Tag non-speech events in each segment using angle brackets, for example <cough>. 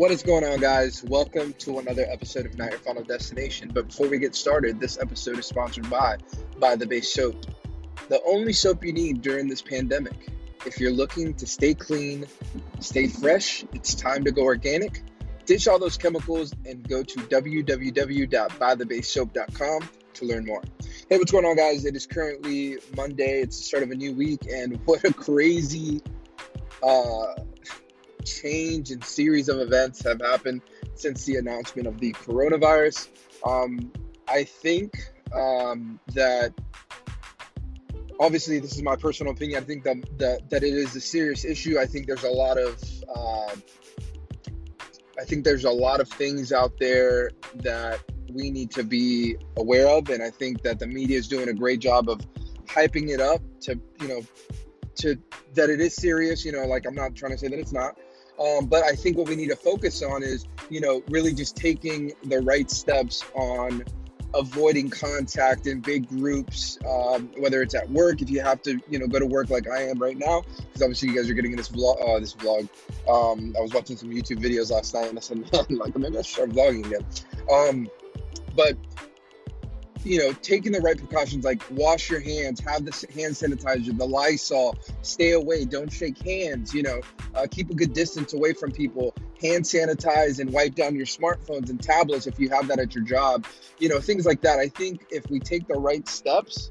What is going on, guys? Welcome to another episode of Not Your Final Destination. But before we get started, this episode is sponsored by By the Bay Soap, the only soap you need during this pandemic. If you're looking to stay clean, stay fresh, it's time to go organic. Ditch all those chemicals and go to www.bythebaysoap.com to learn more. Hey, what's going on, guys? It is currently Monday. It's the start of a new week, and <laughs> what a crazy uh, change and series of events have happened since the announcement of the coronavirus. Um, I think um, that obviously this is my personal opinion. I think that, that that it is a serious issue. I think there's a lot of uh, I think there's a lot of things out there that we need to be aware of, and I think that the media is doing a great job of hyping it up to you know to that it is serious. You know, like I'm not trying to say that it's not, um, but I think what we need to focus on is, you know, really just taking the right steps on avoiding contact in big groups, um, whether it's at work, if you have to, you know, go to work like I am right now, because obviously you guys are getting in this vlog. Uh, this vlog. Um, I was watching some YouTube videos last night, and I said, <laughs> like maybe I should start vlogging again. Um, but you know, taking the right precautions like wash your hands, have the hand sanitizer, the Lysol, stay away, don't shake hands, you know, uh, keep a good distance away from people, hand sanitize and wipe down your smartphones and tablets if you have that at your job, you know, things like that. I think if we take the right steps,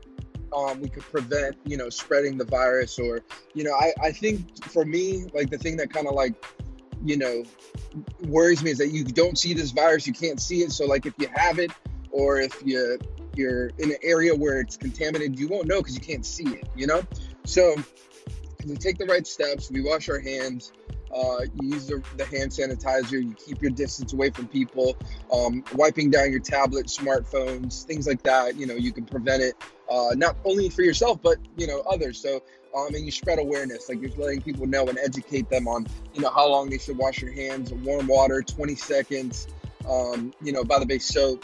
um, we could prevent, you know, spreading the virus or, you know, I, I think for me, like the thing that kind of like, you know, worries me is that you don't see this virus, you can't see it. So like if you have it, or if you you're in an area where it's contaminated, you won't know because you can't see it, you know? So we take the right steps, we wash our hands, uh, you use the, the, hand sanitizer, you keep your distance away from people, um, wiping down your tablet, smartphones, things like that. You know, you can prevent it uh, not only for yourself, but, you know, others. So, um, and you spread awareness, like you're letting people know and educate them on, you know, how long they should wash your hands, warm water, 20 seconds, um, you know, by the bay soap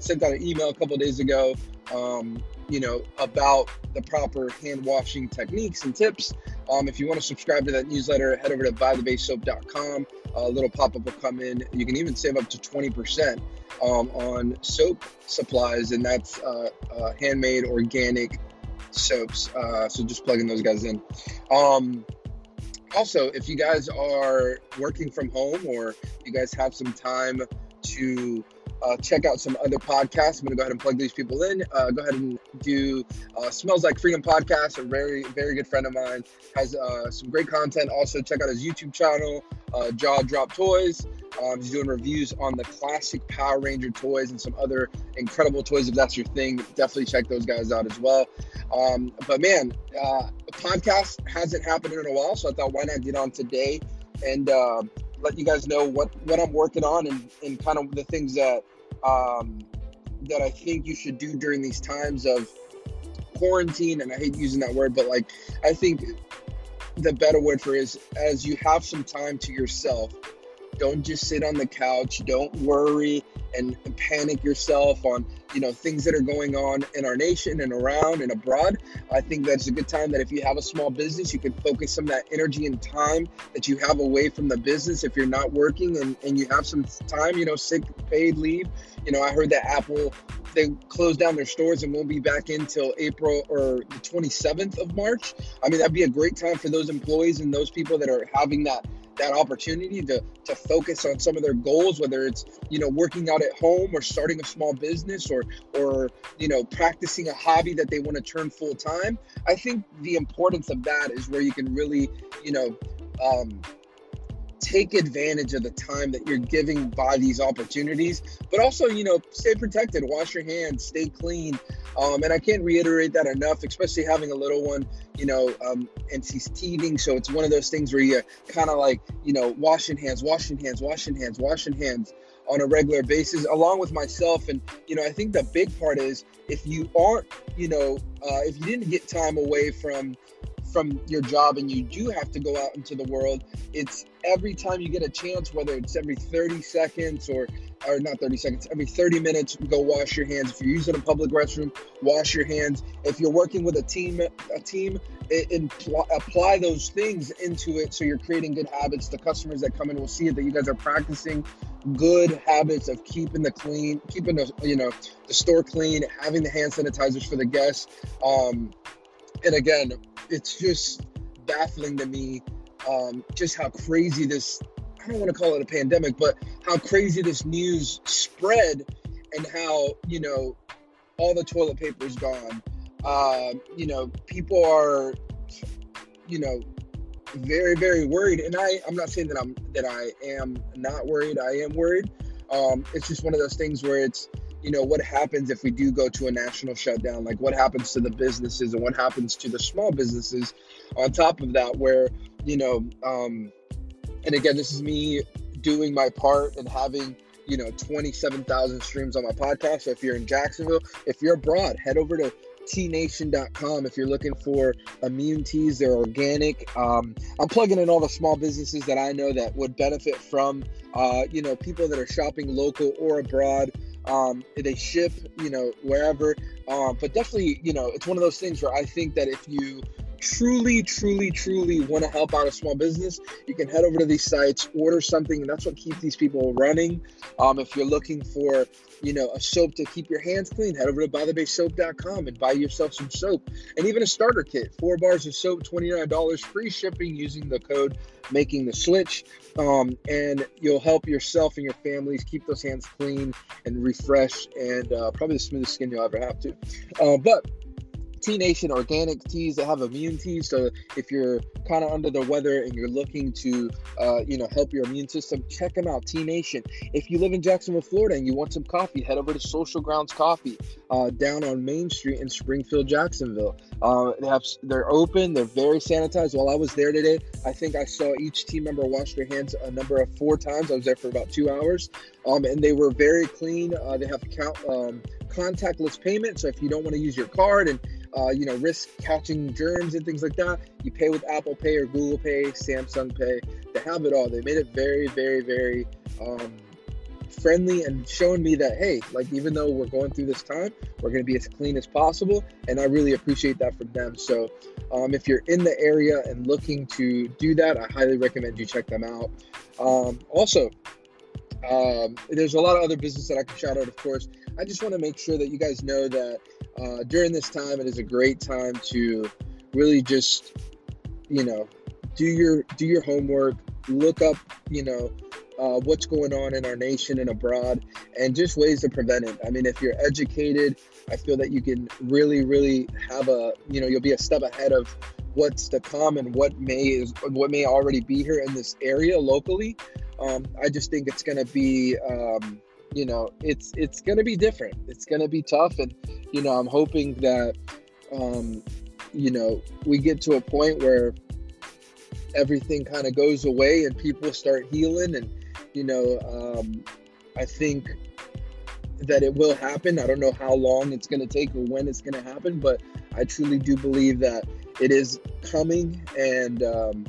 sent out an email a couple days ago, um, you know, about the proper hand washing techniques and tips. Um, if you want to subscribe to that newsletter, head over to bythebaysoap.com. A little pop up will come in. You can even save up to 20% um, on soap supplies, and that's uh, uh, handmade organic soaps. Uh, so just plugging those guys in. Um, also, if you guys are working from home or you guys have some time to uh, check out some other podcasts. I'm going to go ahead and plug these people in. Uh, go ahead and do uh, Smells Like Freedom podcast. A very, very good friend of mine has uh, some great content. Also, check out his YouTube channel, uh, Jaw Drop Toys. Um, he's doing reviews on the classic Power Ranger toys and some other incredible toys. If that's your thing, definitely check those guys out as well. Um, but man, uh, podcast hasn't happened in a while, so I thought why not get on today and let you guys know what what I'm working on and, and kind of the things that um, that I think you should do during these times of quarantine. And I hate using that word, but like I think the better word for is as you have some time to yourself. Don't just sit on the couch. Don't worry and panic yourself on you know things that are going on in our nation and around and abroad i think that's a good time that if you have a small business you can focus some of that energy and time that you have away from the business. If you're not working and, and you have some time you know sick paid leave you know i heard that apple they closed down their stores and won't be back until april or the 27th of march. I mean that'd be a great time for those employees and those people that are having that that opportunity to to focus on some of their goals, whether it's you know working out at home or starting a small business or or you know practicing a hobby that they want to turn full time. I think the importance of that is where you can really you know um, take advantage of the time that you're giving by these opportunities, but also, you know, stay protected, wash your hands, stay clean. Um, and I can't reiterate that enough, especially having a little one, you know, um, and she's teething. So it's one of those things where you're kind of like, you know, washing hands, washing hands, washing hands, washing hands on a regular basis, along with myself. And, you know, I think the big part is if you aren't, you know, uh, if you didn't get time away from, from your job and you do have to go out into the world, it's every time you get a chance, whether it's every 30 seconds or or not 30 seconds, every 30 minutes, go wash your hands. If you're using a public restroom, wash your hands. If you're working with a team, a team, apply those things into it so you're creating good habits. The customers that come in will see it that you guys are practicing good habits of keeping the clean, keeping the you know the store clean, having the hand sanitizers for the guests. Um, and again, it's just baffling to me um, just how crazy this I don't want to call it a pandemic, but how crazy this news spread and how, you know, all the toilet paper is gone. Uh, you know, people are, you know, very, very worried. And I, I'm not saying that I'm that I am not worried. I am worried. Um, it's just one of those things where it's, you know, what happens if we do go to a national shutdown? Like what happens to the businesses and what happens to the small businesses on top of that, where, you know, um, and again, this is me doing my part and having you know 27,000 streams on my podcast. So if you're in Jacksonville, if you're abroad, head over to tnation.com if you're looking for immune teas they're organic um, i'm plugging in all the small businesses that i know that would benefit from uh, you know people that are shopping local or abroad um, they ship you know wherever. Um, but definitely you know it's one of those things where i think that if you truly, truly, truly want to help out a small business, you can head over to these sites, order something, and that's what keeps these people running. Um, if you're looking for, you know, a soap to keep your hands clean, head over to bythebaysoap.com and buy yourself some soap and even a starter kit. Four bars of soap, $29, free shipping using the code making the switch. Um, and you'll help yourself and your families keep those hands clean and refresh and uh, probably the smoothest skin you'll ever have to. Uh, but T Nation organic teas that have immune teas. So if you're kind of under the weather and you're looking to, uh, you know, help your immune system, check them out. T Nation. If you live in Jacksonville, Florida, and you want some coffee, head over to Social Grounds Coffee uh, down on Main Street in Springfield, Jacksonville. Uh, they have they're open. They're very sanitized. While I was there today, I think I saw each team member wash their hands a number of four times. I was there for about two hours, um, and they were very clean. Uh, they have count. Um, contactless payment so if you don't want to use your card and uh, you know, risk catching germs and things like that. You pay with Apple Pay or Google Pay, Samsung Pay. They have it all. They made it very, very, very um, friendly and showing me that hey, like even though we're going through this time, we're going to be as clean as possible, and I really appreciate that from them. So, um, if you're in the area and looking to do that, I highly recommend you check them out. Um, also, um, there's a lot of other business that I can shout out, of course. I just want to make sure that you guys know that uh, during this time, it is a great time to really just, you know, do your do your homework, look up, you know, uh, what's going on in our nation and abroad, and just ways to prevent it. I mean, if you're educated, I feel that you can really, really have a, you know, you'll be a step ahead of what's to come and what may is what may already be here in this area locally. Um, I just think it's going to be, um, you know, it's it's going to be different. It's going to be tough, and you know, I'm hoping that, um, you know, we get to a point where everything kind of goes away and people start healing, and you know, um, I think that it will happen. I don't know how long it's going to take or when it's going to happen, but I truly do believe that it is coming, and um,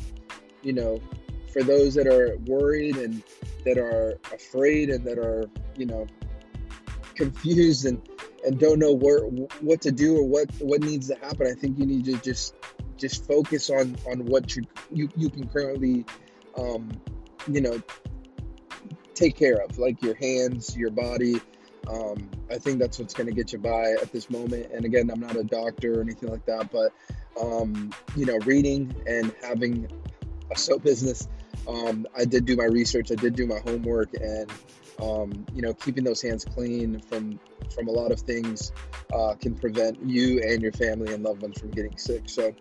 you know, for those that are worried and that are afraid and that are you know confused and and don't know where what to do or what what needs to happen i think you need to just just focus on on what you you, you can currently um you know take care of like your hands your body um, I think that's what's going to get you by at this moment. And again, I'm not a doctor or anything like that, but um, you know, reading and having a soap business um, I did do my research, I did do my homework, and um, you know, keeping those hands clean from from a lot of things uh, can prevent you and your family and loved ones from getting sick. So,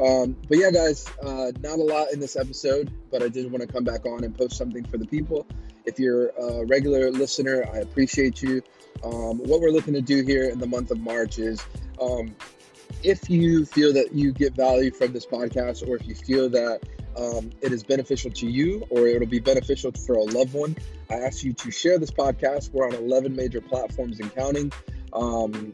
um, but yeah, guys, uh, not a lot in this episode, but I did want to come back on and post something for the people. If you're a regular listener, I appreciate you. Um, what we're looking to do here in the month of March is um, if you feel that you get value from this podcast, or if you feel that um, it is beneficial to you or it'll be beneficial for a loved one, I ask you to share this podcast. We're on 11 major platforms and counting. Um,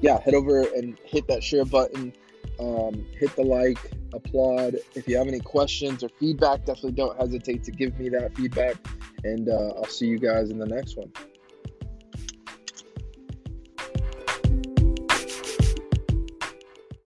yeah, head over and hit that share button, um, hit the like, applaud. If you have any questions or feedback, definitely don't hesitate to give me that feedback. And uh, I'll see you guys in the next one.